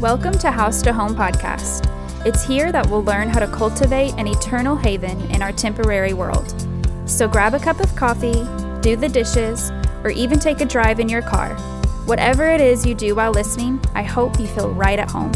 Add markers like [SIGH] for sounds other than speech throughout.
Welcome to House to Home podcast. It's here that we'll learn how to cultivate an eternal haven in our temporary world. So grab a cup of coffee, do the dishes, or even take a drive in your car. Whatever it is you do while listening, I hope you feel right at home.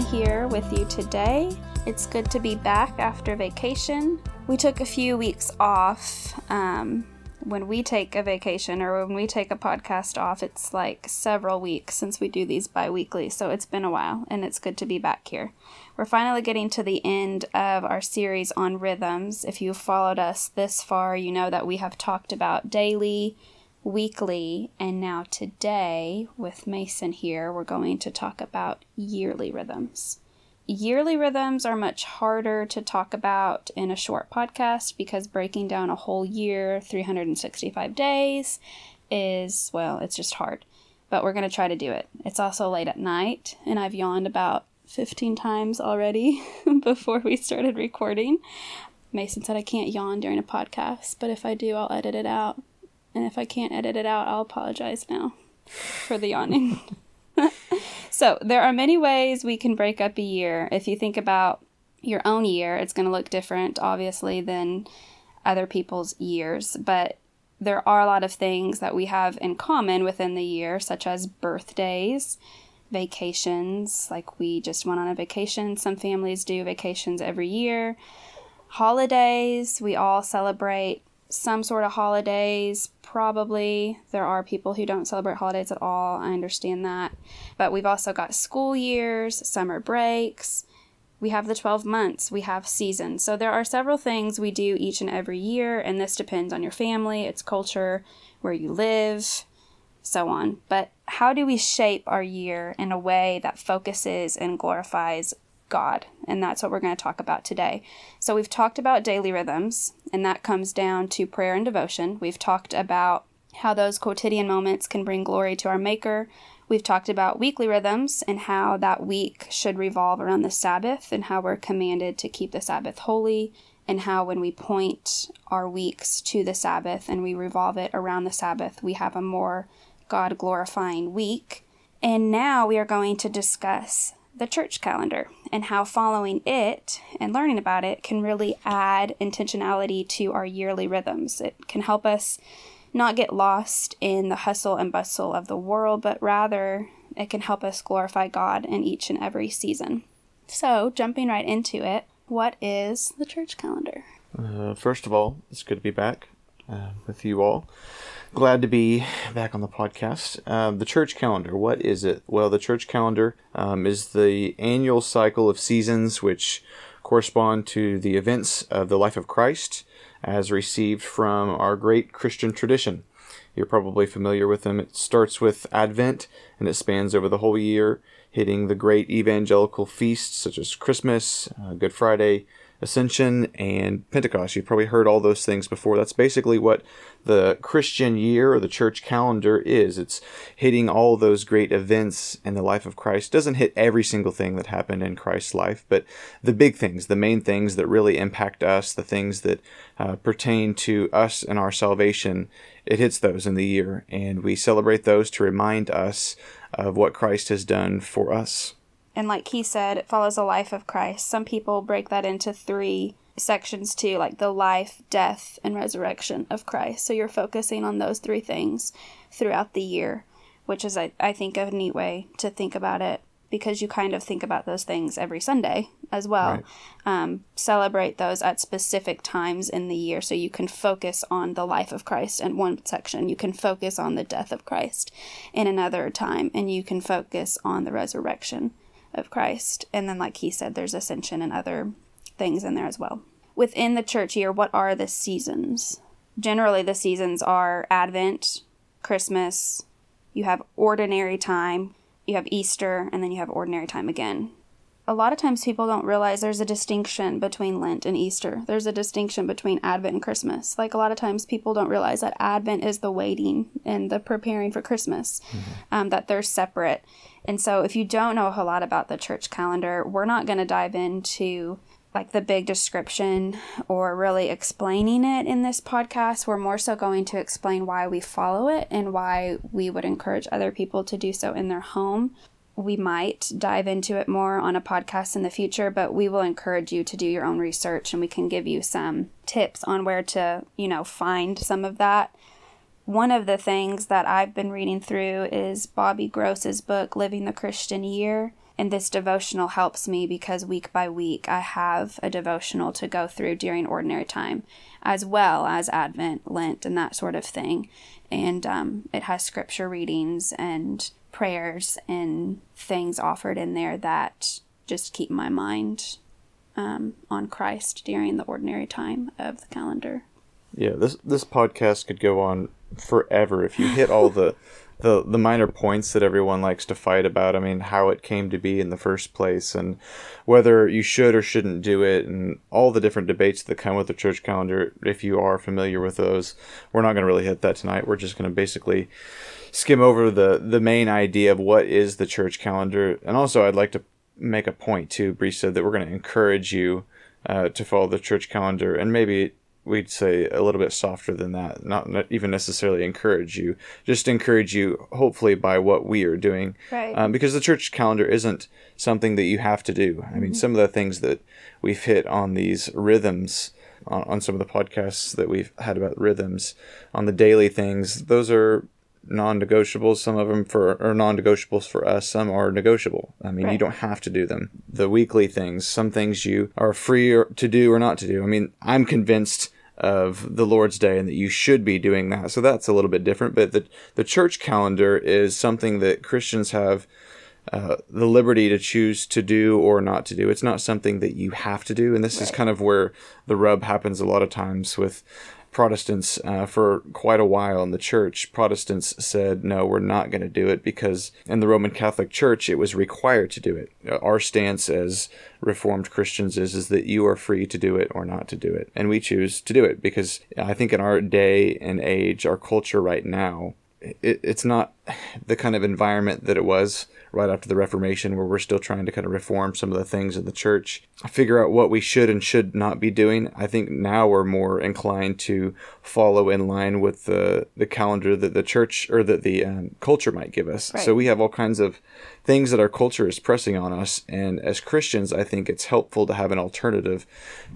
Here with you today. It's good to be back after vacation. We took a few weeks off. Um, when we take a vacation or when we take a podcast off, it's like several weeks since we do these bi weekly. So it's been a while and it's good to be back here. We're finally getting to the end of our series on rhythms. If you've followed us this far, you know that we have talked about daily, weekly, and now today with Mason here, we're going to talk about yearly rhythms yearly rhythms are much harder to talk about in a short podcast because breaking down a whole year, 365 days, is, well, it's just hard. But we're going to try to do it. It's also late at night, and I've yawned about 15 times already [LAUGHS] before we started recording. Mason said I can't yawn during a podcast, but if I do, I'll edit it out. And if I can't edit it out, I'll apologize now for the yawning. [LAUGHS] so, there are many ways we can break up a year. If you think about your own year, it's going to look different, obviously, than other people's years. But there are a lot of things that we have in common within the year, such as birthdays, vacations, like we just went on a vacation. Some families do vacations every year. Holidays, we all celebrate some sort of holidays, probably. There are people who don't celebrate holidays at all. I understand that. But we've also got school years, summer breaks. We have the 12 months, we have seasons. So there are several things we do each and every year, and this depends on your family, its culture, where you live, so on. But how do we shape our year in a way that focuses and glorifies God. And that's what we're going to talk about today. So, we've talked about daily rhythms, and that comes down to prayer and devotion. We've talked about how those quotidian moments can bring glory to our Maker. We've talked about weekly rhythms and how that week should revolve around the Sabbath and how we're commanded to keep the Sabbath holy, and how when we point our weeks to the Sabbath and we revolve it around the Sabbath, we have a more God glorifying week. And now we are going to discuss the church calendar and how following it and learning about it can really add intentionality to our yearly rhythms. It can help us not get lost in the hustle and bustle of the world, but rather it can help us glorify God in each and every season. So, jumping right into it, what is the church calendar? Uh, first of all, it's good to be back uh, with you all. Glad to be back on the podcast. Um, the church calendar, what is it? Well, the church calendar um, is the annual cycle of seasons which correspond to the events of the life of Christ as received from our great Christian tradition. You're probably familiar with them. It starts with Advent and it spans over the whole year, hitting the great evangelical feasts such as Christmas, uh, Good Friday, Ascension, and Pentecost. You've probably heard all those things before. That's basically what the Christian year or the church calendar is. It's hitting all those great events in the life of Christ. It doesn't hit every single thing that happened in Christ's life, but the big things, the main things that really impact us, the things that uh, pertain to us and our salvation, it hits those in the year. And we celebrate those to remind us of what Christ has done for us and like he said, it follows the life of Christ. Some people break that into three sections too, like the life, death, and resurrection of Christ. So you're focusing on those three things throughout the year, which is, I, I think, a neat way to think about it because you kind of think about those things every Sunday as well. Right. Um, celebrate those at specific times in the year so you can focus on the life of Christ in one section. You can focus on the death of Christ in another time, and you can focus on the resurrection of Christ. And then, like he said, there's ascension and other things in there as well. Within the church year, what are the seasons? Generally, the seasons are Advent, Christmas, you have ordinary time, you have Easter, and then you have ordinary time again. A lot of times people don't realize there's a distinction between Lent and Easter. There's a distinction between Advent and Christmas. Like a lot of times people don't realize that Advent is the waiting and the preparing for Christmas, mm-hmm. um, that they're separate. And so, if you don't know a whole lot about the church calendar, we're not going to dive into like the big description or really explaining it in this podcast. We're more so going to explain why we follow it and why we would encourage other people to do so in their home. We might dive into it more on a podcast in the future, but we will encourage you to do your own research and we can give you some tips on where to, you know, find some of that. One of the things that I've been reading through is Bobby Gross's book, Living the Christian Year and this devotional helps me because week by week I have a devotional to go through during ordinary time, as well as Advent, Lent, and that sort of thing. And um, it has scripture readings and prayers and things offered in there that just keep my mind um, on Christ during the ordinary time of the calendar. Yeah, this this podcast could go on forever if you hit all the [LAUGHS] the the minor points that everyone likes to fight about. I mean, how it came to be in the first place, and whether you should or shouldn't do it, and all the different debates that come with the church calendar. If you are familiar with those, we're not going to really hit that tonight. We're just going to basically skim over the the main idea of what is the church calendar, and also I'd like to make a point too. Bree said that we're going to encourage you uh, to follow the church calendar, and maybe we'd say a little bit softer than that not, not, even necessarily encourage you just encourage you hopefully by what we are doing right. um, because the church calendar isn't something that you have to do i mean mm-hmm. some of the things that we've hit on these rhythms on some of the podcasts that we've had about rhythms on the daily things those are non-negotiables. Some of them for are non-negotiables for us some are negotiable. I mean right. you don't have to do them. The weekly things some things you are free to do or not to do. I mean i'm convinced of the lord's day and that you should be doing that. So that's a little bit different. But the, the church calendar is something that christians have uh, the liberty to choose to do or not to do. It's not something that you have to do, and this right. is kind of where the rub happens a lot of times with Protestants uh, for quite a while in the church. Protestants said, no, we're not going to do it because in the Roman Catholic Church it was required to do it. Our stance as Reformed Christians is, is that you are free to do it or not to do it. And we choose to do it because I think in our day and age, our culture right now, it, it's not the kind of environment that it was right after the Reformation, where we're still trying to kind of reform some of the things in the church, figure out what we should and should not be doing. I think now we're more inclined to follow in line with the the calendar that the church or that the um, culture might give us. Right. So we have all kinds of things that our culture is pressing on us, and as Christians, I think it's helpful to have an alternative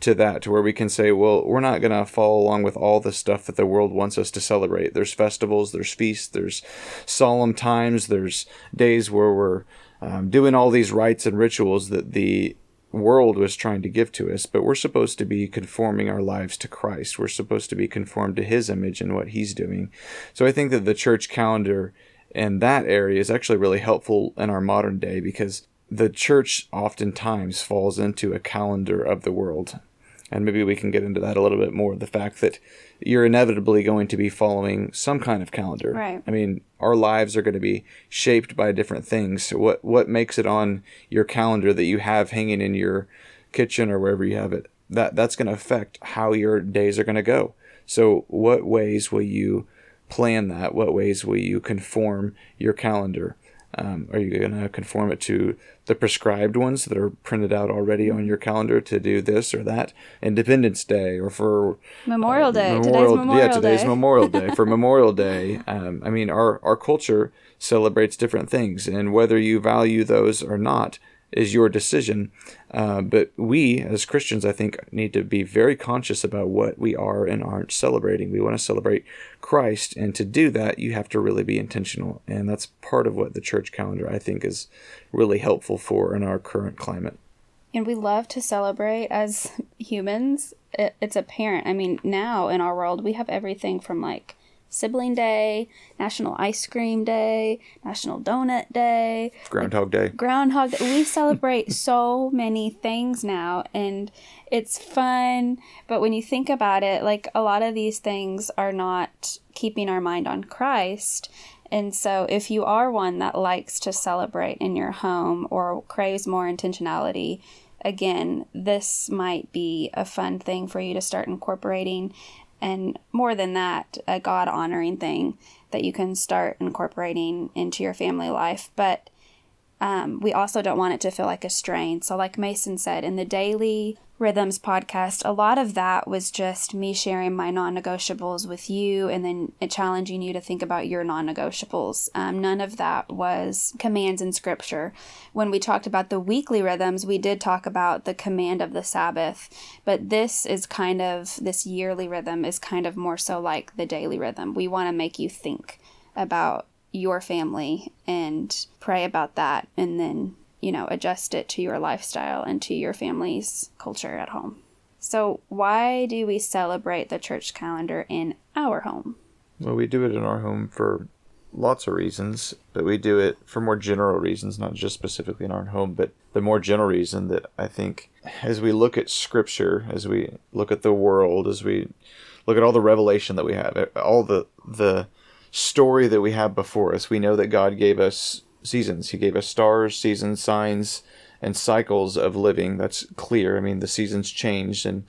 to that, to where we can say, well, we're not going to follow along with all the stuff that the world wants us to celebrate. There's festivals, there's feasts, there's solemn times, there's days where we're we're um, doing all these rites and rituals that the world was trying to give to us, but we're supposed to be conforming our lives to Christ. We're supposed to be conformed to His image and what He's doing. So I think that the church calendar in that area is actually really helpful in our modern day because the church oftentimes falls into a calendar of the world. And maybe we can get into that a little bit more the fact that you're inevitably going to be following some kind of calendar. Right. I mean, our lives are going to be shaped by different things. So what what makes it on your calendar that you have hanging in your kitchen or wherever you have it? That that's going to affect how your days are going to go. So what ways will you plan that? What ways will you conform your calendar? Um, are you going to conform it to the prescribed ones that are printed out already on your calendar to do this or that? Independence Day or for Memorial uh, Day. Memorial, today's Memorial yeah, today's Day. Memorial Day. For [LAUGHS] Memorial Day, um, I mean, our, our culture celebrates different things, and whether you value those or not, is your decision. Uh, but we, as Christians, I think, need to be very conscious about what we are and aren't celebrating. We want to celebrate Christ, and to do that, you have to really be intentional. And that's part of what the church calendar, I think, is really helpful for in our current climate. And we love to celebrate as humans. It's apparent. I mean, now in our world, we have everything from like Sibling Day, National Ice Cream Day, National Donut Day, Groundhog Day. Groundhog Day. We celebrate [LAUGHS] so many things now and it's fun, but when you think about it, like a lot of these things are not keeping our mind on Christ. And so, if you are one that likes to celebrate in your home or craves more intentionality, again, this might be a fun thing for you to start incorporating and more than that, a God honoring thing that you can start incorporating into your family life. But um, we also don't want it to feel like a strain. So, like Mason said, in the daily Rhythms podcast, a lot of that was just me sharing my non negotiables with you and then challenging you to think about your non negotiables. Um, none of that was commands in scripture. When we talked about the weekly rhythms, we did talk about the command of the Sabbath, but this is kind of, this yearly rhythm is kind of more so like the daily rhythm. We want to make you think about your family and pray about that and then you know, adjust it to your lifestyle and to your family's culture at home. So, why do we celebrate the church calendar in our home? Well, we do it in our home for lots of reasons, but we do it for more general reasons, not just specifically in our home, but the more general reason that I think as we look at scripture, as we look at the world, as we look at all the revelation that we have, all the the story that we have before us, we know that God gave us seasons. He gave us stars, seasons, signs, and cycles of living. That's clear. I mean, the seasons changed, and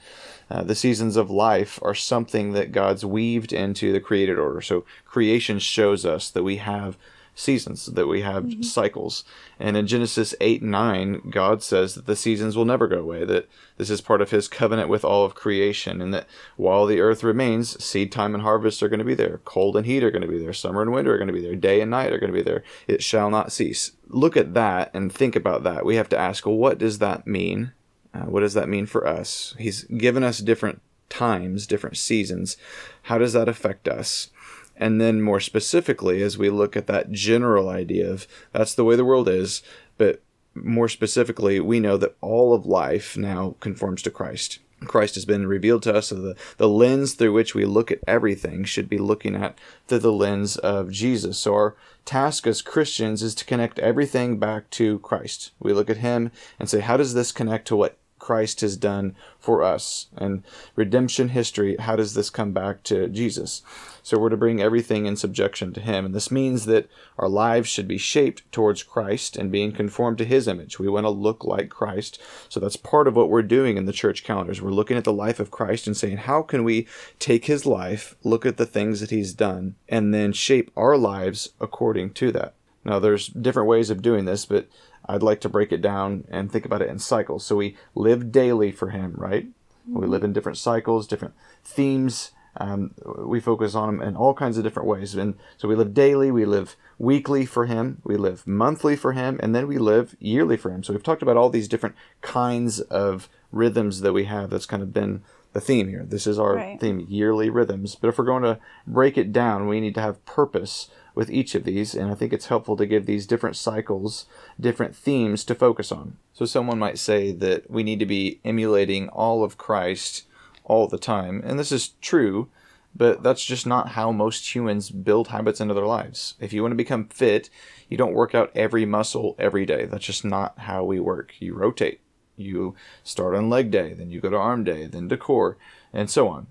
uh, the seasons of life are something that God's weaved into the created order. So creation shows us that we have seasons, that we have mm-hmm. cycles. And in Genesis 8 and 9, God says that the seasons will never go away, that this is part of his covenant with all of creation, and that while the earth remains, seed time and harvest are going to be there, cold and heat are going to be there, summer and winter are going to be there, day and night are going to be there. It shall not cease. Look at that and think about that. We have to ask, well, what does that mean? Uh, what does that mean for us? He's given us different times, different seasons. How does that affect us? And then more specifically, as we look at that general idea of that's the way the world is, but more specifically, we know that all of life now conforms to Christ. Christ has been revealed to us, so the, the lens through which we look at everything should be looking at through the lens of Jesus. So our task as Christians is to connect everything back to Christ. We look at Him and say, how does this connect to what Christ has done for us? And redemption history, how does this come back to Jesus? So we're to bring everything in subjection to Him. And this means that our lives should be shaped towards Christ and being conformed to His image. We want to look like Christ. So that's part of what we're doing in the church calendars. We're looking at the life of Christ and saying, how can we take His life, look at the things that He's done, and then shape our lives according to that? Now, there's different ways of doing this, but I'd like to break it down and think about it in cycles. So we live daily for Him, right? Mm-hmm. We live in different cycles, different themes um, we focus on him in all kinds of different ways. And so we live daily, we live weekly for him, we live monthly for him, and then we live yearly for him. So we've talked about all these different kinds of rhythms that we have. That's kind of been the theme here. This is our right. theme, yearly rhythms. But if we're going to break it down, we need to have purpose with each of these. And I think it's helpful to give these different cycles different themes to focus on. So someone might say that we need to be emulating all of Christ all the time. And this is true, but that's just not how most humans build habits into their lives. If you want to become fit, you don't work out every muscle every day. That's just not how we work. You rotate. You start on leg day, then you go to arm day, then to core, and so on.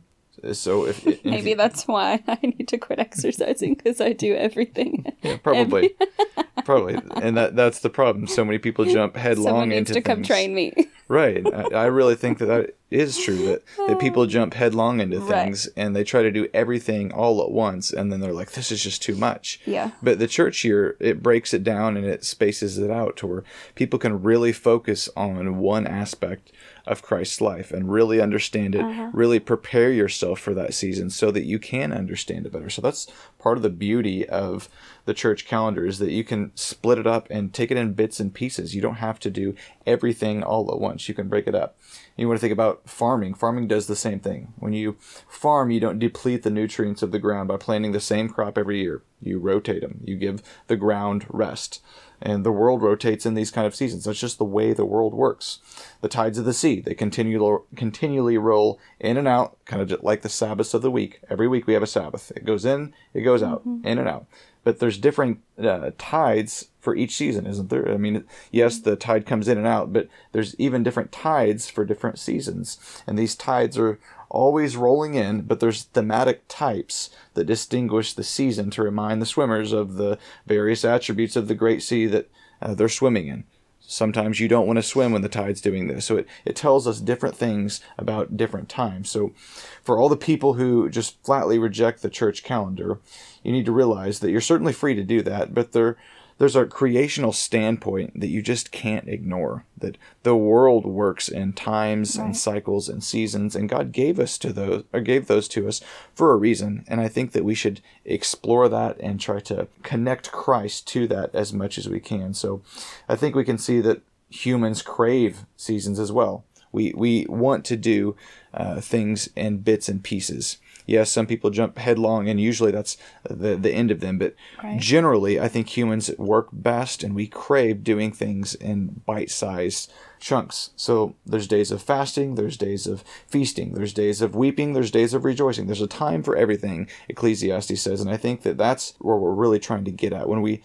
So if, if maybe that's why [LAUGHS] I need to quit exercising because I do everything. Yeah, probably, [LAUGHS] probably, and that that's the problem. So many people jump headlong Someone needs into to things. come train me. [LAUGHS] right, I, I, really think that that is true. That that uh, people jump headlong into things right. and they try to do everything all at once, and then they're like, "This is just too much." Yeah. But the church here it breaks it down and it spaces it out to where people can really focus on one aspect of Christ's life and really understand it, uh-huh. really prepare yourself for that season so that you can understand it better. So that's part of the beauty of the church calendar is that you can split it up and take it in bits and pieces. You don't have to do everything all at once. You can break it up. You want to think about farming. Farming does the same thing. When you farm, you don't deplete the nutrients of the ground by planting the same crop every year. You rotate them. You give the ground rest and the world rotates in these kind of seasons. That's just the way the world works. The tides of the sea, they continue, continually roll in and out, kind of like the Sabbaths of the week. Every week we have a Sabbath. It goes in, it goes out, mm-hmm. in and out. But there's different uh, tides for each season, isn't there? I mean, yes, the tide comes in and out, but there's even different tides for different seasons. And these tides are always rolling in, but there's thematic types that distinguish the season to remind the swimmers of the various attributes of the great sea that uh, they're swimming in. Sometimes you don't want to swim when the tide's doing this. So it, it tells us different things about different times. So for all the people who just flatly reject the church calendar, you need to realize that you're certainly free to do that, but there there's a creational standpoint that you just can't ignore. That the world works in times right. and cycles and seasons, and God gave us to those or gave those to us for a reason. And I think that we should explore that and try to connect Christ to that as much as we can. So I think we can see that humans crave seasons as well. We we want to do uh, things in bits and pieces. Yes, some people jump headlong, and usually that's the the end of them. But right. generally, I think humans work best, and we crave doing things in bite-sized chunks. So there's days of fasting, there's days of feasting, there's days of weeping, there's days of rejoicing. There's a time for everything. Ecclesiastes says, and I think that that's where we're really trying to get at when we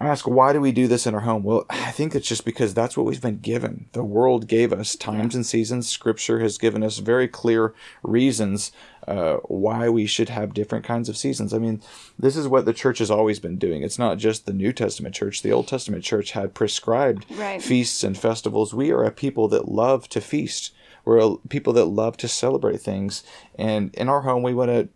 ask why do we do this in our home well i think it's just because that's what we've been given the world gave us times and seasons scripture has given us very clear reasons uh, why we should have different kinds of seasons i mean this is what the church has always been doing it's not just the new testament church the old testament church had prescribed right. feasts and festivals we are a people that love to feast we're a people that love to celebrate things and in our home we want to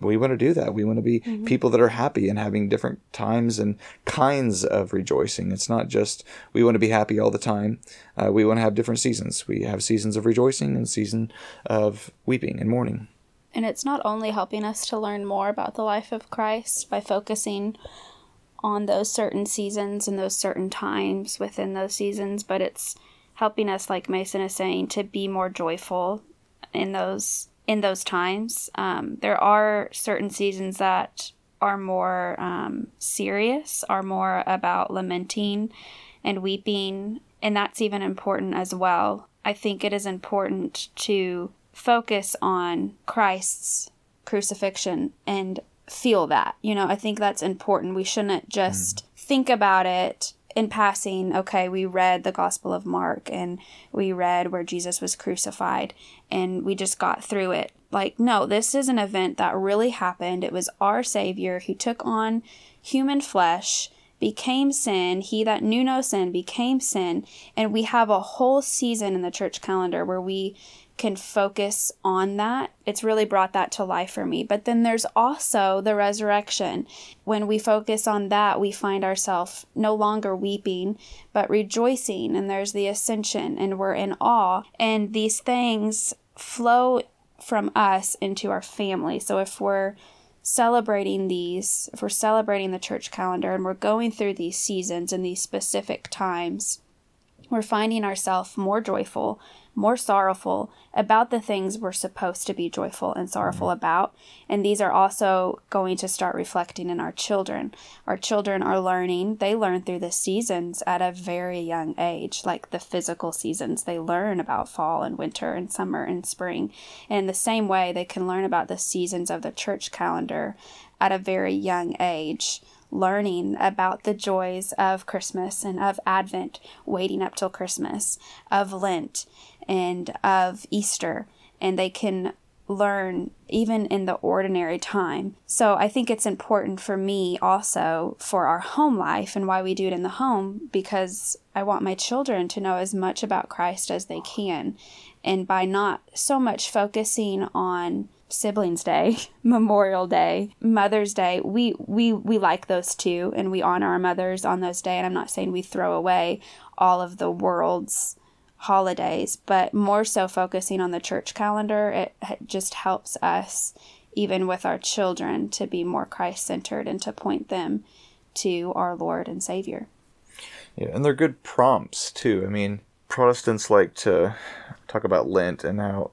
we want to do that. We want to be mm-hmm. people that are happy and having different times and kinds of rejoicing. It's not just we want to be happy all the time. Uh, we want to have different seasons. We have seasons of rejoicing and season of weeping and mourning. And it's not only helping us to learn more about the life of Christ by focusing on those certain seasons and those certain times within those seasons, but it's helping us, like Mason is saying, to be more joyful in those in those times. Um, there are certain seasons that are more um, serious, are more about lamenting and weeping, and that's even important as well. I think it is important to focus on Christ's crucifixion and feel that. You know, I think that's important. We shouldn't just mm. think about it in passing, okay, we read the Gospel of Mark and we read where Jesus was crucified and we just got through it. Like, no, this is an event that really happened. It was our Savior who took on human flesh, became sin. He that knew no sin became sin. And we have a whole season in the church calendar where we can focus on that, it's really brought that to life for me. But then there's also the resurrection. When we focus on that, we find ourselves no longer weeping, but rejoicing. And there's the ascension, and we're in awe. And these things flow from us into our family. So if we're celebrating these, if we're celebrating the church calendar and we're going through these seasons and these specific times, we're finding ourselves more joyful, more sorrowful about the things we're supposed to be joyful and sorrowful mm-hmm. about. And these are also going to start reflecting in our children. Our children are learning, they learn through the seasons at a very young age, like the physical seasons. They learn about fall and winter and summer and spring. And in the same way, they can learn about the seasons of the church calendar at a very young age learning about the joys of Christmas and of Advent, waiting up till Christmas, of Lent, and of Easter, and they can learn even in the ordinary time. So I think it's important for me also for our home life and why we do it in the home because I want my children to know as much about Christ as they can. And by not so much focusing on siblings day [LAUGHS] memorial day mother's day we we we like those too and we honor our mothers on those day and i'm not saying we throw away all of the world's holidays, but more so focusing on the church calendar, it, just helps us, even with our children, to be more Christ centered and to point them to our Lord and Savior. Yeah, and they're good prompts too. I mean, Protestants like to talk about Lent and how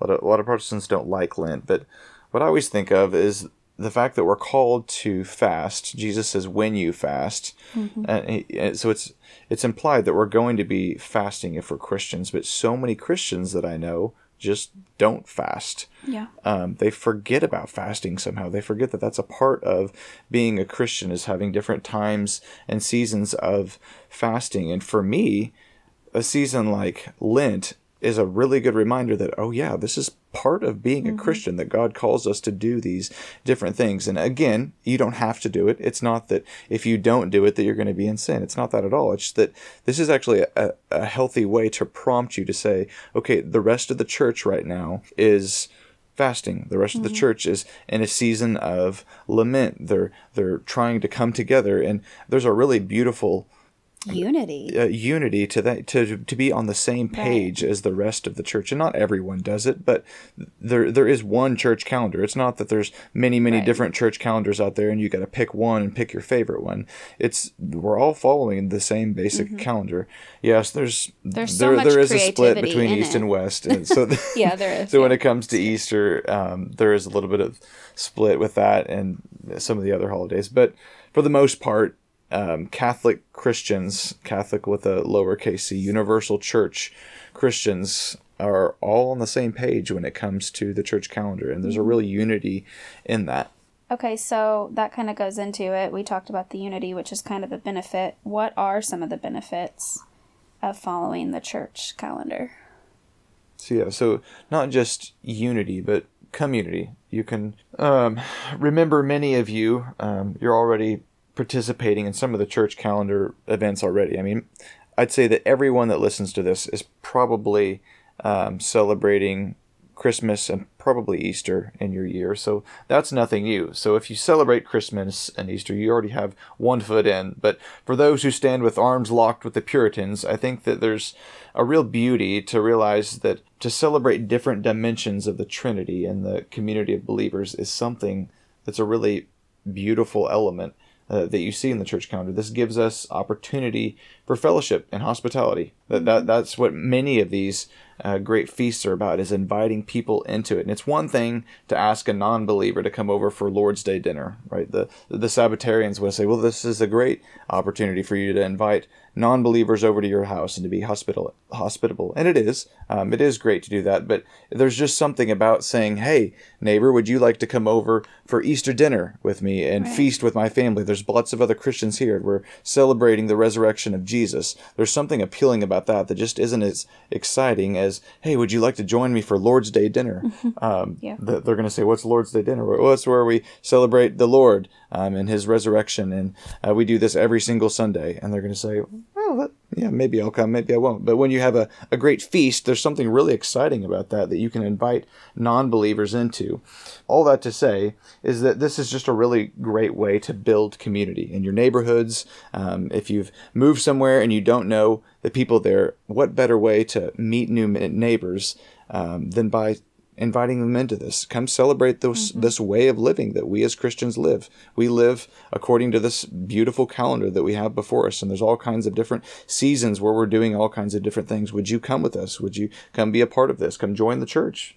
a lot of, a lot of Protestants don't like Lent, but what I always think of is the fact that we're called to fast. Jesus says, "When you fast," mm-hmm. and, he, and so it's it's implied that we're going to be fasting if we're Christians. But so many Christians that I know just don't fast. Yeah. Um, they forget about fasting somehow. They forget that that's a part of being a Christian is having different times and seasons of fasting. And for me, a season like Lent is a really good reminder that oh yeah this is part of being mm-hmm. a christian that god calls us to do these different things and again you don't have to do it it's not that if you don't do it that you're going to be in sin it's not that at all it's that this is actually a, a healthy way to prompt you to say okay the rest of the church right now is fasting. The rest of the church is in a season of lament. They're they're trying to come together, and there's a really beautiful Unity. uh, unity to that to to be on the same page as the rest of the church. And not everyone does it but there there is one church calendar. It's not that there's many many Right. different church calendars out there and you got to pick one and pick your favorite one. It's we're all following the same basic calendar. Yes there's Mm-hmm. There's there, there is a split between east it. and west. And so [LAUGHS] Yeah, there is, [LAUGHS] so when it comes to easter um, there is a little bit of split with that and some of the other holidays. But for the most part um, Catholic Christians, Catholic with a lowercase c, Universal Church Christians are all on the same page when it comes to the church calendar, and there's a real unity in that. Okay, so that kind of goes into it. We talked about the unity, which is kind of the benefit. What are some of the benefits of following the church calendar? So yeah, so not just unity, but community. You can um, remember many of you. Um, you're already participating in some of the church calendar events already. I mean, I'd say that everyone that listens to this is probably um, celebrating Christmas and probably Easter in your year. So that's nothing new. So if you celebrate Christmas and Easter, you already have one foot in. But for those who stand with arms locked with the Puritans, I think that there's a real beauty to realize that to celebrate different dimensions of the Trinity and the community of believers is something that's a really beautiful element uh, that you see in the church calendar. This gives us opportunity for fellowship and hospitality. That, that that's what many of these uh, great feasts are about is inviting people into it. And it's one thing to ask a non-believer to come over for Lord's Day dinner, right? The the Sabbatarians would say, well, this is a great opportunity for you to invite non-believers over to your house and to be hospitable, hospitable. And it is, um, it is great to do that. But there's just something about saying, hey, neighbor, would you like to come over for Easter dinner with me and feast with my family? There's lots of other Christians here. We're celebrating the resurrection of Jesus. There's something appealing about that that just isn't as exciting as, hey, would you like to join me for Lord's Day dinner? [LAUGHS] Um, Yeah. th- They're going to say, what's Lord's Day dinner? Well, it's where we celebrate the Lord um, and His resurrection, and uh, we do this every single Sunday. And they're going to say, well, that, yeah, maybe I'll come, maybe I won't. But when you have a, a great feast, there's something really exciting about that that you can invite non believers into. All that to say is that this is just a really great way to build community in your neighborhoods. Um, if you've moved somewhere and you don't know the people there, what better way to meet new neighbors um, than by inviting them into this. Come celebrate this mm-hmm. this way of living that we as Christians live. We live according to this beautiful calendar that we have before us, and there's all kinds of different seasons where we're doing all kinds of different things. Would you come with us? Would you come be a part of this? Come join the church.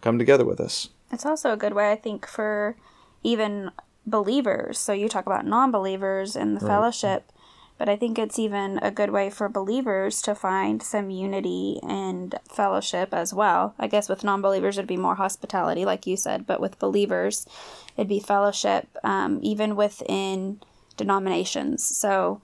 Come together with us. It's also a good way, I think, for even believers. So you talk about non believers in the fellowship, but I think it's even a good way for believers to find some unity and fellowship as well. I guess with non believers, it'd be more hospitality, like you said, but with believers, it'd be fellowship, um, even within denominations. So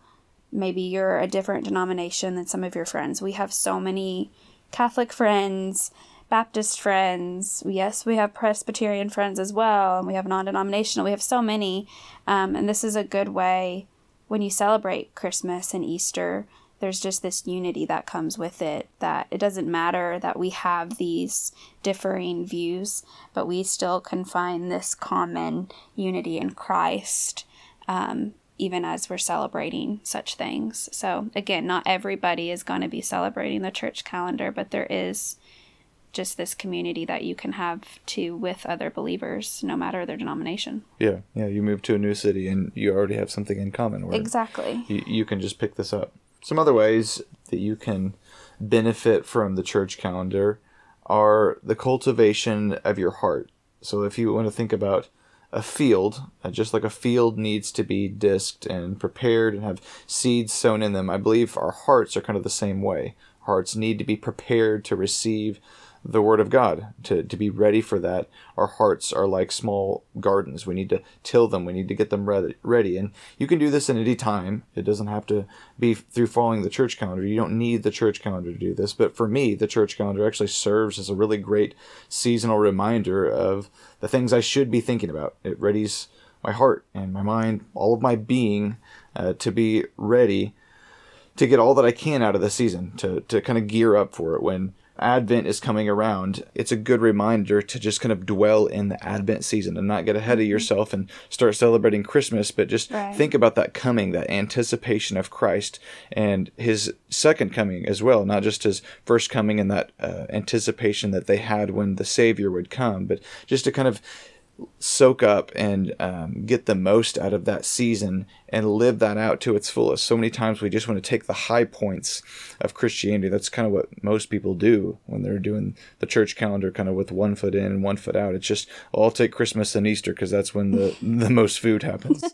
maybe you're a different denomination than some of your friends. We have so many Catholic friends, Baptist friends. Yes, we have Presbyterian friends as well, and we have non denominational. We have so many. Um, and this is a good way when you celebrate Christmas and Easter. There's just this unity that comes with it that it doesn't matter that we have these differing views, but we still can find this common unity in Christ um, even as we're celebrating such things. So, again, not everybody is going to be celebrating the church calendar, but there is just this community that you can have to with other believers, no matter their denomination. Yeah, yeah. You move to a new city and you already have something in common. Where Exactly. you, you can just pick this up. Some other ways that you can benefit from the church calendar are the cultivation of your heart. So if you want to think about a field, uh, just like a field needs to be disked and prepared and have seeds sown in them, I believe our hearts are kind of the same way. Hearts need to be prepared to receive the word of God, to, to be ready for that. Our hearts are like small gardens. We need to till them. We need to get them ready. ready. And you can do this at any time. It doesn't have to be through following the church calendar. You don't need the church calendar to do this. But for me, the church calendar actually serves as a really great seasonal reminder of the things I should be thinking about. It readies my heart and my mind, all of my being, uh, to be ready to get all that I can out of the season, to, to kind of gear up for it when Advent is coming around, it's a good reminder to just kind of dwell in the Advent season and not get ahead of Mm-hmm. yourself and start celebrating Christmas, but just Right. think about that coming, that anticipation of Christ and his second coming as well, not just his first coming and that uh, anticipation that they had when the Savior would come, but just to kind of soak up and um, get the most out of that season and live that out to its fullest. So many times we just want to take the high points of Christianity. That's kind of what most people do when they're doing the church calendar, kind of with one foot in and one foot out. It's just, oh, I'll take Christmas and Easter because that's when the [LAUGHS] the most food happens.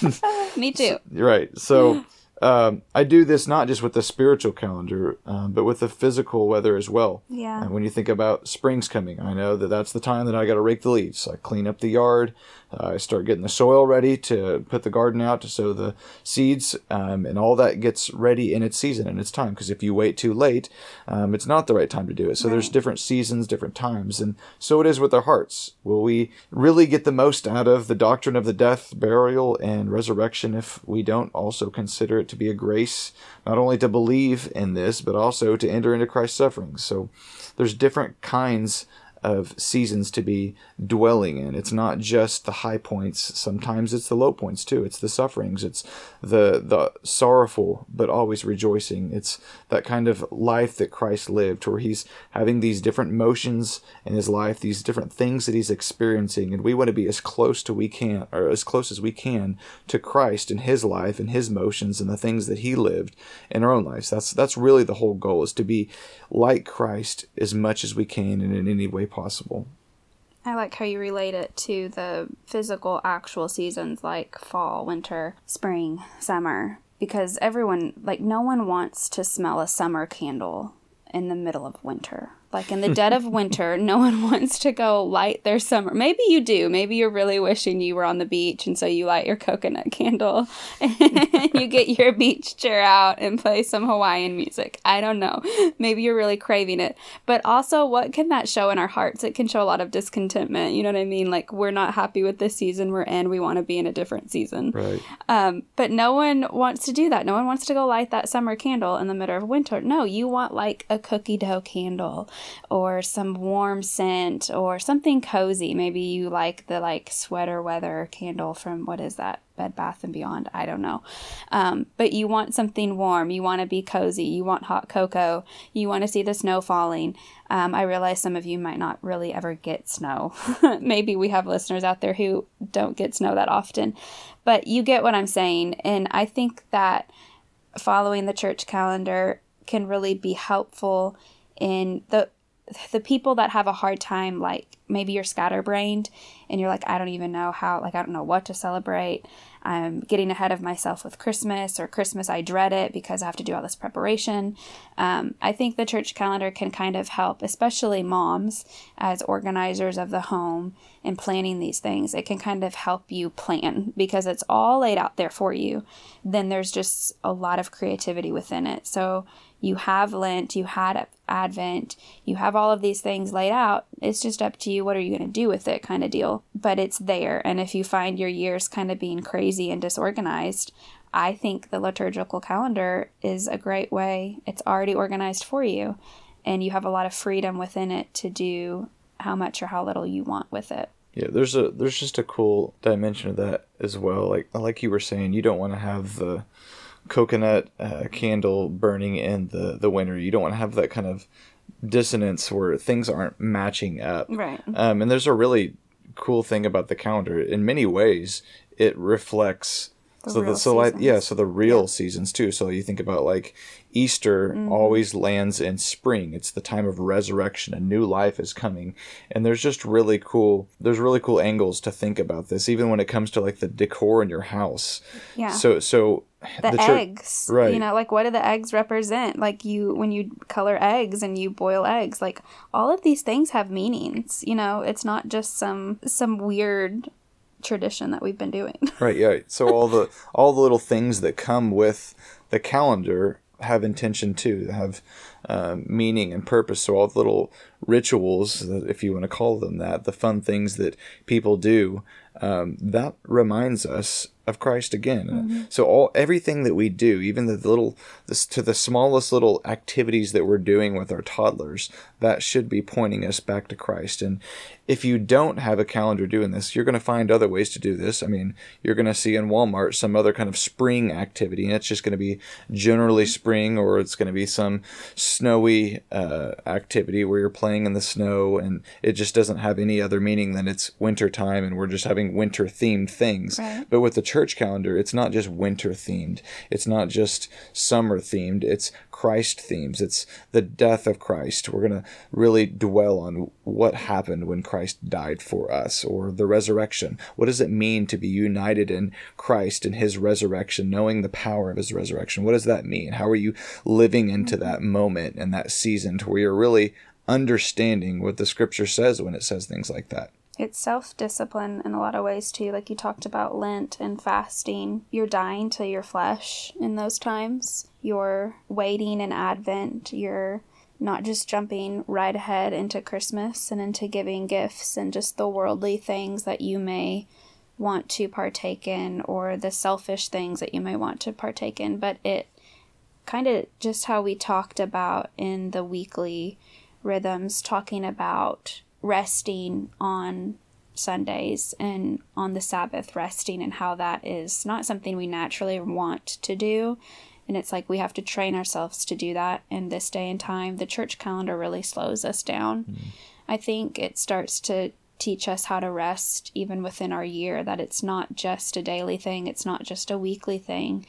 [LAUGHS] Me too. [LAUGHS] right. So. Um, I do this not just with the spiritual calendar, um, but with the physical weather as well. Yeah. And when you think about spring's coming, I know that that's the time that I got to rake the leaves. I clean up the yard. Uh, I start getting the soil ready to put the garden out to sow the seeds, um, and all that gets ready in its season and its time. Because if you wait too late, um, it's not the right time to do it. So there's different seasons, different times, and so it is with our hearts. Will we really get the most out of the doctrine of the death, burial, and resurrection if we don't also consider it to be a grace, not only to believe in this, but also to enter into Christ's sufferings? So there's different kinds of seasons to be dwelling in. It's not just the high points. Sometimes it's the low points too. It's the sufferings. It's the the sorrowful but always rejoicing. It's that kind of life that Christ lived where he's having these different motions in his life, these different things that he's experiencing and we want to be as close to we can or as close as we can to Christ in his life and his motions and the things that he lived in our own lives. That's that's really the whole goal is to be like Christ as much as we can and in any way possible. I like how you relate it to the physical, actual seasons like fall, winter, spring, summer. Because everyone, like, no one wants to smell a summer candle in the middle of winter. Like, in the dead of winter, [LAUGHS] no one wants to go light their summer. Maybe you do. Maybe you're really wishing you were on the beach, and so you light your coconut candle [LAUGHS] and you get your beach chair out and play some Hawaiian music. I don't know. Maybe you're really craving it. But also, what can that show in our hearts? It can show a lot of discontentment. You know what I mean? Like, we're not happy with this season we're in. We want to be in a different season. Right. Um, but no one wants to do that. No one wants to go light that summer candle in the middle of winter. No, you want like a cookie dough candle or some warm scent or something cozy. Maybe you like the like sweater weather candle from what is that? Bed Bath and Beyond. I don't know. Um, but you want something warm. You want to be cozy. You want hot cocoa. You want to see the snow falling. Um, I realize some of you might not really ever get snow. [LAUGHS] Maybe we have listeners out there who don't get snow that often. But you get what I'm saying. And I think that following the church calendar can really be helpful in the the people that have a hard time like maybe you're scatterbrained and you're like I don't even know how like I don't know what to celebrate. I'm getting ahead of myself with Christmas or Christmas I dread it because I have to do all this preparation. Um, I think the church calendar can kind of help, especially moms as organizers of the home and planning these things. It can kind of help you plan because it's all laid out there for you. Then there's just a lot of creativity within it. So you have Lent, you had Advent, you have all of these things laid out. It's just up to you what are you going to do with it kind of deal. But it's there. And if you find your years kind of being crazy and disorganized, I think the liturgical calendar is a great way. It's already organized for you, and you have a lot of freedom within it to do how much or how little you want with it. Yeah, there's a there's just a cool dimension of that as well. Like like you were saying, you don't want to have the coconut uh, candle burning in the the winter. You don't want to have that kind of dissonance where things aren't matching up. Right. Um, and there's a really cool thing about the calendar. In many ways, it reflects. The so, the, so like yeah, so the real seasons too. So you think about like Easter Mm-hmm. always lands in spring. It's the time of resurrection. A new life is coming, and there's just really cool. There's really cool angles to think about this, even when it comes to like the decor in your house. Yeah. So so the, church- eggs right. you know like what do the eggs represent like you when you color eggs and you boil eggs like all of these things have meanings you know it's not just some some weird tradition that we've been doing [LAUGHS] Right, yeah. So all the all the little things that come with the calendar have intention too. Have uh, meaning and purpose. So all the little rituals, if you want to call them that, the fun things that people do, um, that reminds us of Christ again. Mm-hmm. So all everything that we do, even the little this, to the smallest little activities that we're doing with our toddlers, that should be pointing us back to Christ. And if you don't have a calendar doing this, you're going to find other ways to do this. I mean, you're going to see in Walmart some other kind of spring activity, and it's just going to be generally spring, or it's going to be some snowy uh, activity where you're playing in the snow, and it just doesn't have any other meaning than it's winter time, and we're just having winter themed things. Right. But with the church calendar, it's not just winter themed. It's not just summer themed. It's Christ themes. It's the death of Christ. We're going to really dwell on what happened when Christ died for us or the resurrection. What does it mean to be united in Christ and his resurrection, knowing the power of his resurrection? What does that mean? How are you living into that moment and that season to where you're really understanding what the scripture says when it says things like that? It's self discipline in a lot of ways too. Like you talked about Lent and fasting. You're dying to your flesh in those times. You're waiting in Advent. You're not just jumping right ahead into Christmas and into giving gifts and just the worldly things that you may want to partake in or the selfish things that you may want to partake in. But it kind of just how we talked about in the weekly rhythms, talking about resting on Sundays and on the Sabbath, resting, and how that is not something we naturally want to do. And it's like we have to train ourselves to do that in this day and time. The church calendar really slows us down. Mm. I think it starts to teach us how to rest even within our year, that it's not just a daily thing, it's not just a weekly thing,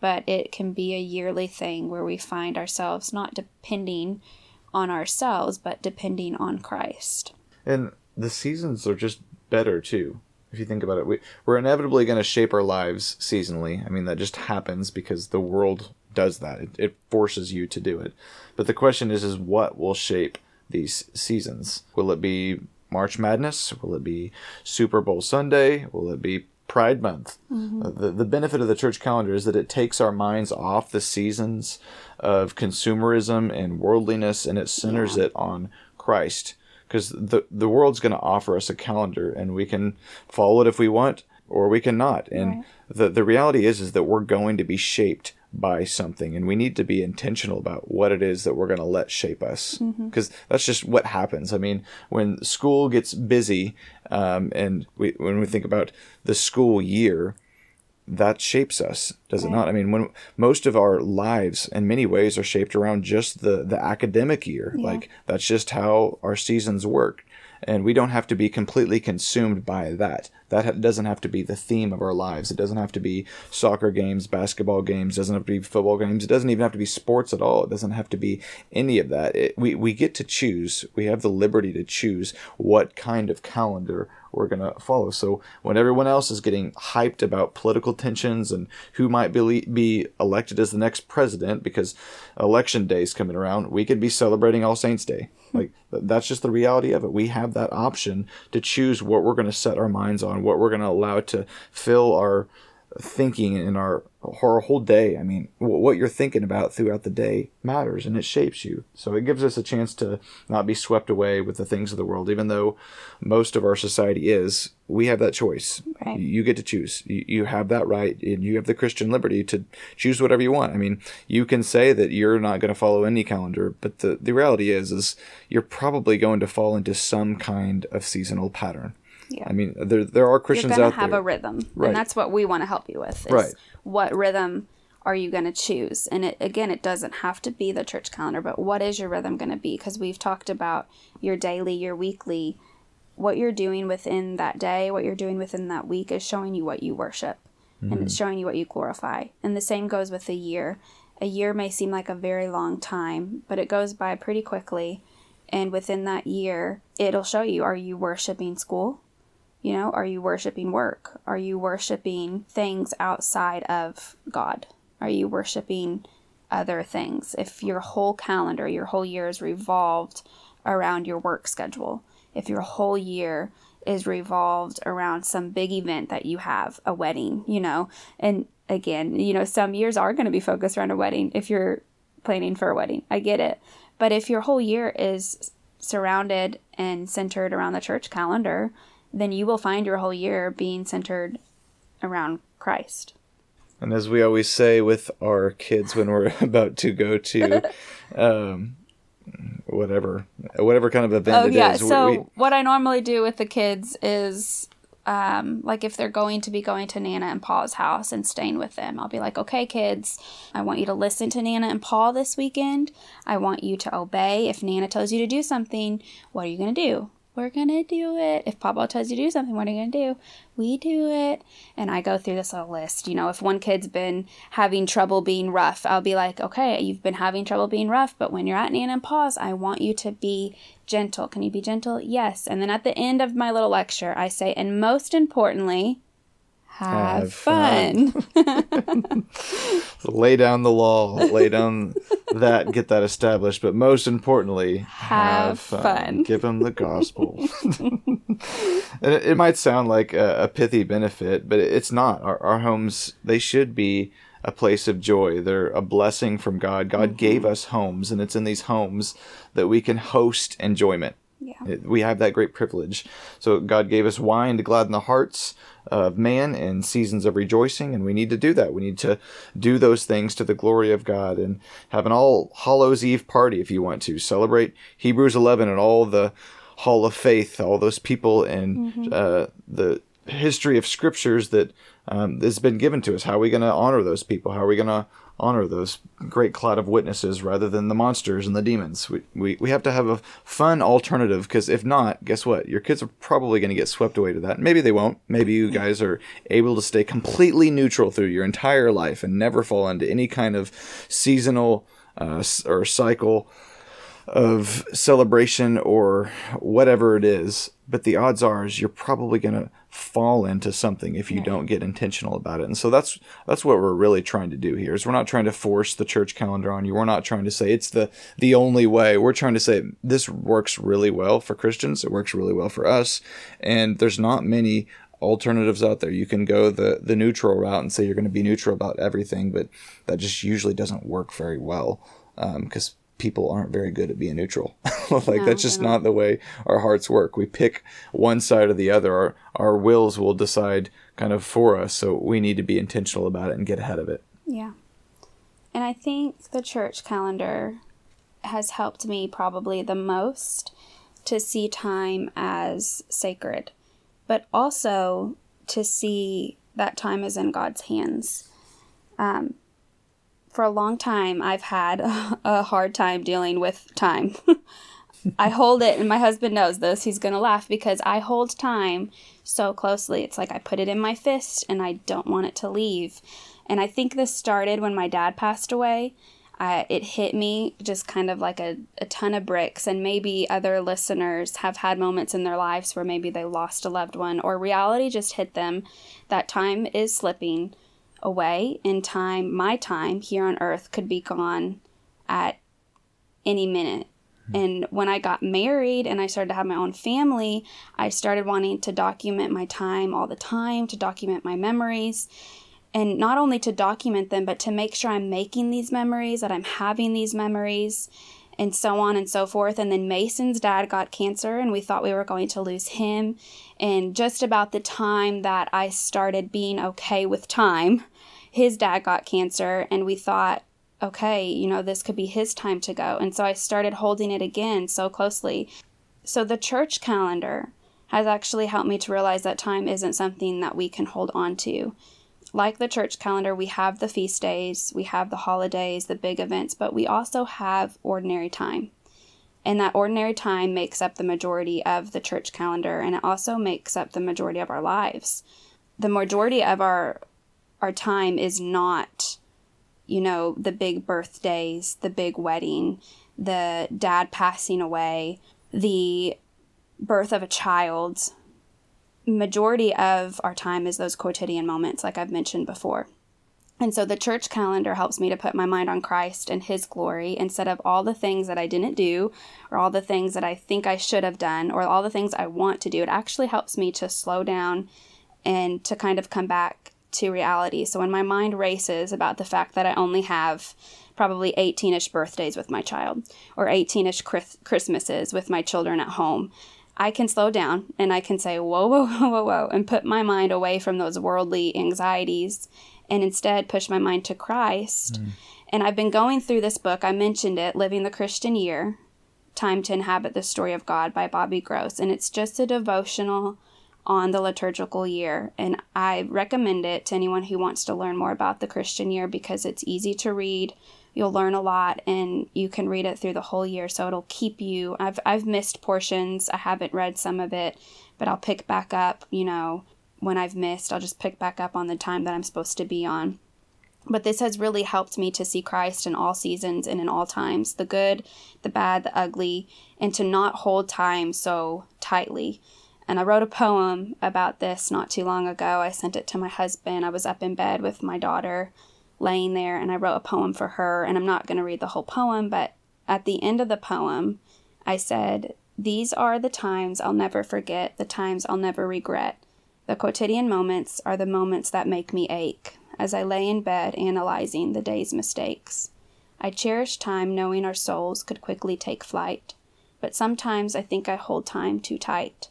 but it can be a yearly thing where we find ourselves not depending on ourselves, but depending on Christ. And the seasons are just better too. If you think about it, we, we're inevitably going to shape our lives seasonally. I mean, that just happens because the world does that. It, it forces you to do it. But the question is, is what will shape these seasons? Will it be March Madness? Will it be Super Bowl Sunday? Will it be Pride Month. Mm-hmm. Uh, the, the benefit of the church calendar is that it takes our minds off the seasons of consumerism and worldliness and it centers yeah. it on Christ. Because the, the world's going to offer us a calendar and we can follow it if we want or we cannot. And right. the, the reality is, is that we're going to be shaped by something and we need to be intentional about what it is that we're going to let shape us. Because mm-hmm. that's just what happens. I mean when school gets busy um, and we, when we think about the school year that shapes us does it not? I mean when most of our lives in many ways are shaped around just the the academic year. Yeah. like that's just how our seasons work and we don't have to be completely consumed by that. That doesn't have to be the theme of our lives. It doesn't have to be soccer games, basketball games, doesn't have to be football games. It doesn't even have to be sports at all. It doesn't have to be any of that. It, we, we get to choose. We have the liberty to choose what kind of calendar we're going to follow. So when everyone else is getting hyped about political tensions and who might be, be elected as the next president because election day is coming around, we could be celebrating All Saints Day. [LAUGHS] Like that's just the reality of it. We have that option to choose what we're going to set our minds on, what we're going to allow to fill our thinking in our, our whole day. I mean, what you're thinking about throughout the day matters and it shapes you. So it gives us a chance to not be swept away with the things of the world, even though most of our society is. We have that choice. Right. You get to choose. You have that right, and you have the Christian liberty to choose whatever you want. I mean, you can say that you're not going to follow any calendar, but the, the reality is, is you're probably going to fall into some kind of seasonal pattern. Yeah. I mean, there there are Christians You're out have there. a rhythm, right. and that's what we want to help you with. right. What rhythm are you going to choose? And it again, it doesn't have to be the church calendar, but what is your rhythm going to be? Because we've talked about your daily, your weekly, what you're doing within that day, what you're doing within that week is showing you what you worship, mm-hmm. and it's showing you what you glorify. And the same goes with a year. A year may seem like a very long time, but it goes by pretty quickly. And within that year, it'll show you are you worshiping school? You know, are you worshiping work? Are you worshiping things outside of God? Are you worshiping other things? If your whole calendar, your whole year is revolved around your work schedule, if your whole year is revolved around some big event that you have, a wedding, you know, and again, you know, some years are going to be focused around a wedding. If you're planning for a wedding. I get it. But if your whole year is surrounded and centered around the church calendar, then you will find your whole year being centered around Christ. And as we always say with our kids when we're [LAUGHS] about to go to [LAUGHS] um, whatever whatever kind of event oh, it yeah. is, we- So we- what I normally do with the kids is um, like if they're going to be going to Nana and Paul's house and staying with them, I'll be like, okay, kids, I want you to listen to Nana and Paul this weekend. I want you to obey. If Nana tells you to do something, what are you going to do? We're to do it. If Papa tells you to do something, what are you to do? We do it. And I go through this little list. You know, if one kid's been having trouble being rough, I'll be like, okay, you've been having trouble being rough, but when you're at Nana and Paul's, I want you to be gentle. Can you be gentle? Yes. And then at the end of my little lecture, I say, and most importantly, have, Have fun. fun. [LAUGHS] [LAUGHS] lay down the law, lay down that, get that established, but most importantly, Have fun. Give them the gospel. [LAUGHS] it, it might sound like a, a pithy benefit, but it's not. Our, our homes, they should be a place of joy. They're a blessing from God. God Mm-hmm. gave us homes, and it's in these homes that we can host enjoyment. yeah. It- we have that great privilege. So God gave us wine to gladden the hearts of man and seasons of rejoicing, and we need to do that. We need to do those things to the glory of God and have an all Hallows Eve party if you want to celebrate Hebrews 11 and all the Hall of Faith, all those people and uh, the history of scriptures that um, has been given to us. How are we going to honor those people? How are we going to honor those great cloud of witnesses rather than the monsters and the demons? We, we, we have to have a fun alternative because if not, guess what? Your kids are probably going to get swept away to that. Maybe they won't. Maybe you guys are able to stay completely neutral through your entire life and never fall into any kind of seasonal uh, or cycle of celebration or whatever it is, but the odds are is you're probably going to fall into something if you don't get intentional about it. And so that's that's what we're really trying to do here. Is we're not trying to force the church calendar on you. We're not trying to say it's the the only way. We're trying to say this works really well for Christians. It works really well for us. And there's not many alternatives out there. You can go the the neutral route and say you're going to be neutral about everything, but that just usually doesn't work very well um, because people aren't very good at being neutral. [LAUGHS] like No, that's just not the way our hearts work. We pick one side or the other. Our our wills will decide kind of for us. So we need to be intentional about it and get ahead of it. Yeah. And I think the church calendar has helped me probably the most to see time as sacred, but also to see that time is in God's hands. Um, for a long time, I've had [LAUGHS] a hard time dealing with time. [LAUGHS] I hold it, and my husband knows this. He's going to laugh because I hold time so closely. It's like I put it in my fist and I don't want it to leave. And I think this started when my dad passed away. It hit me just kind of like a, a ton of bricks. And maybe other listeners have had moments in their lives where maybe they lost a loved one or reality just hit them that time is slipping away in time. My time here on earth could be gone at any minute. Hmm. And when I got married and I started to have my own family, I started wanting to document my time all the time, to document my memories. And not only to document them, but to make sure I'm making these memories, that I'm having these memories, and so on and so forth. And then Mason's dad got cancer, and we thought we were going to lose him. And just about the time that I started being okay with time, his dad got cancer, and we thought, okay, you know, this could be his time to go. And so I started holding it again so closely. So the church calendar has actually helped me to realize that time isn't something that we can hold on to. Like the church calendar, we have the feast days, we have the holidays, the big events, but we also have ordinary time. And that ordinary time makes up the majority of the church calendar and it also makes up the majority of our lives. The majority of our our time is not you know, the big birthdays, the big wedding, the dad passing away, the birth of a child. Majority of our time is those quotidian moments, like I've mentioned before. And so the church calendar helps me to put my mind on Christ and His glory instead of all the things that I didn't do or all the things that I think I should have done or all the things I want to do. It actually helps me to slow down and to kind of come back to reality. So when my mind races about the fact that I only have probably 18 ish birthdays with my child or 18 ish Christmases with my children at home. I can slow down and I can say, whoa, whoa, whoa, whoa, whoa, and put my mind away from those worldly anxieties and instead push my mind to Christ. Mm. And I've been going through this book. I mentioned it, Living the Christian Year Time to Inhabit the Story of God by Bobby Gross. And it's just a devotional on the liturgical year. And I recommend it to anyone who wants to learn more about the Christian year because it's easy to read. You'll learn a lot and you can read it through the whole year. So it'll keep you. I've, I've missed portions, I haven't read some of it, but I'll pick back up, you know, when I've missed. I'll just pick back up on the time that I'm supposed to be on. But this has really helped me to see Christ in all seasons and in all times the good, the bad, the ugly, and to not hold time so tightly. And I wrote a poem about this not too long ago. I sent it to my husband. I was up in bed with my daughter laying there, and I wrote a poem for her. And I'm not going to read the whole poem, but at the end of the poem, I said, These are the times I'll never forget, the times I'll never regret. The quotidian moments are the moments that make me ache as I lay in bed analyzing the day's mistakes. I cherish time knowing our souls could quickly take flight, but sometimes I think I hold time too tight.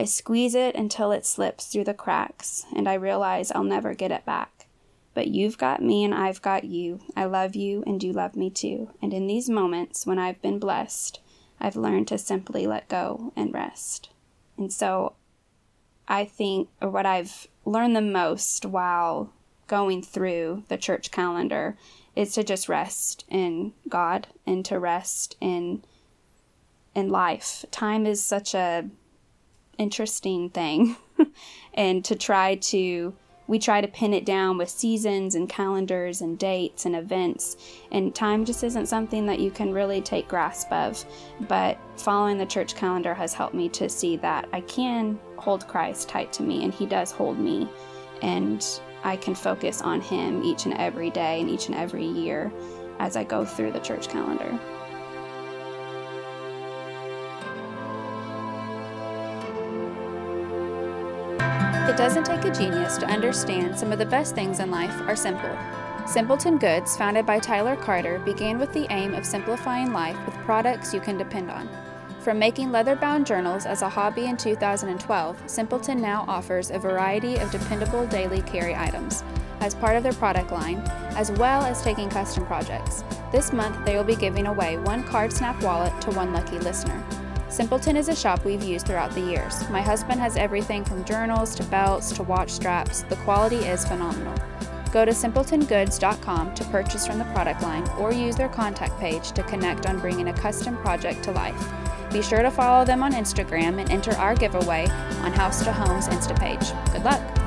I squeeze it until it slips through the cracks, and I realize I'll never get it back. But you've got me and I've got you. I love you and you love me too. And in these moments when I've been blessed, I've learned to simply let go and rest. And so I think what I've learned the most while going through the church calendar is to just rest in God and to rest in in life. Time is such a interesting thing. [LAUGHS] and to try to, we try to pin it down with seasons and calendars and dates and events. And time just isn't something that you can really take grasp of. But following the church calendar has helped me to see that I can hold Christ tight to me and He does hold me. And I can focus on Him each and every day and each and every year as I go through the church calendar. Doesn't take a genius to understand some of the best things in life are simple. Simpleton Goods, founded by Tyler Carter, began with the aim of simplifying life with products you can depend on. From making leather bound journals as a hobby in 2012, Simpleton now offers a variety of dependable daily carry items as part of their product line, as well as taking custom projects. This month, they will be giving away one Card Snap wallet to one lucky listener. Simpleton is a shop we've used throughout the years. My husband has everything from journals to belts to watch straps. The quality is phenomenal. Go to simpletongoods.com to purchase from the product line or use their contact page to connect on bringing a custom project to life. Be sure to follow them on Instagram and enter our giveaway on House to Home's Insta page. Good luck!